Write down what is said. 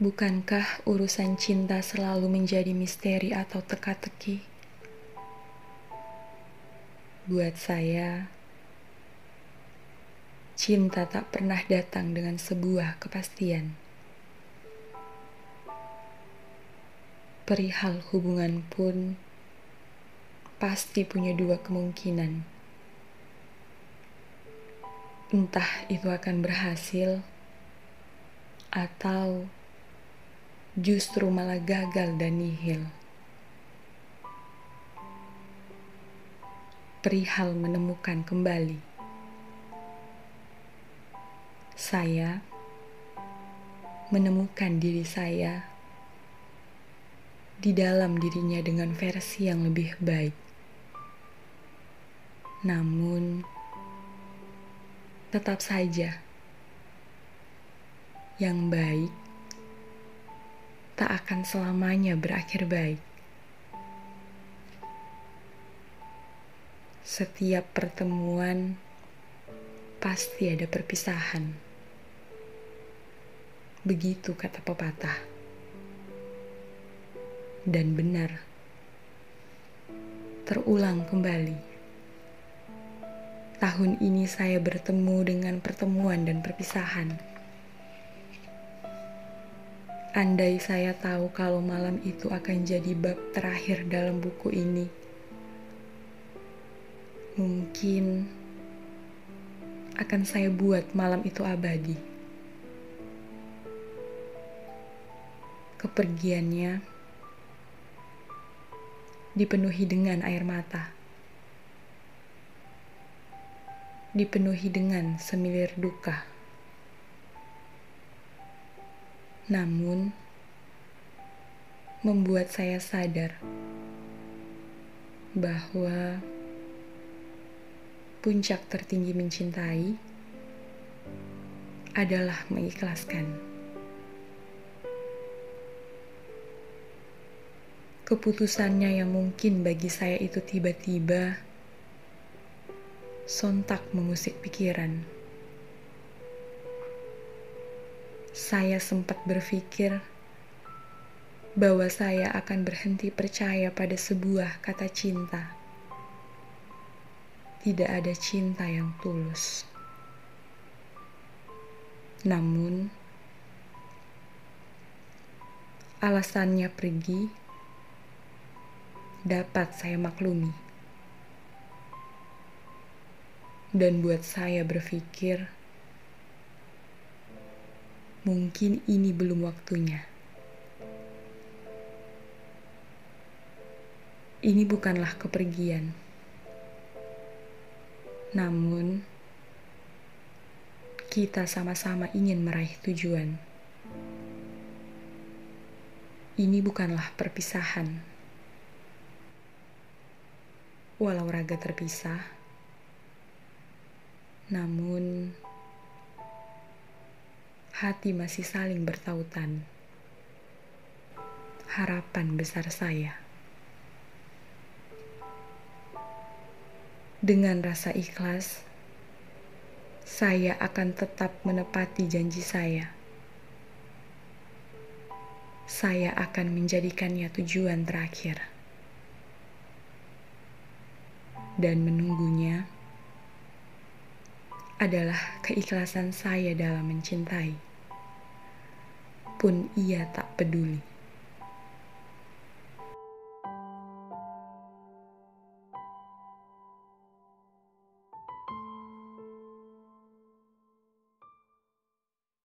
Bukankah urusan cinta selalu menjadi misteri atau teka-teki? Buat saya, cinta tak pernah datang dengan sebuah kepastian. Perihal hubungan pun pasti punya dua kemungkinan. Entah itu akan berhasil atau justru malah gagal dan nihil. Perihal menemukan kembali. Saya menemukan diri saya di dalam dirinya dengan versi yang lebih baik. Namun, tetap saja yang baik tak akan selamanya berakhir baik. Setiap pertemuan pasti ada perpisahan. Begitu kata pepatah. Dan benar. Terulang kembali. Tahun ini saya bertemu dengan pertemuan dan perpisahan Andai saya tahu kalau malam itu akan jadi bab terakhir dalam buku ini, mungkin akan saya buat malam itu abadi. Kepergiannya dipenuhi dengan air mata, dipenuhi dengan semilir duka. Namun membuat saya sadar bahwa puncak tertinggi mencintai adalah mengikhlaskan. Keputusannya yang mungkin bagi saya itu tiba-tiba sontak mengusik pikiran saya sempat berpikir bahwa saya akan berhenti percaya pada sebuah kata cinta. Tidak ada cinta yang tulus. Namun, alasannya pergi dapat saya maklumi. Dan buat saya berpikir, mungkin ini belum waktunya. Ini bukanlah kepergian, namun kita sama-sama ingin meraih tujuan. Ini bukanlah perpisahan, walau raga terpisah, namun hati masih saling bertautan. Harapan besar saya. Dengan rasa ikhlas, saya akan tetap menepati janji saya. Saya akan menjadikannya tujuan terakhir. Dan menunggunya adalah keikhlasan saya dalam mencintai pun ia tak peduli.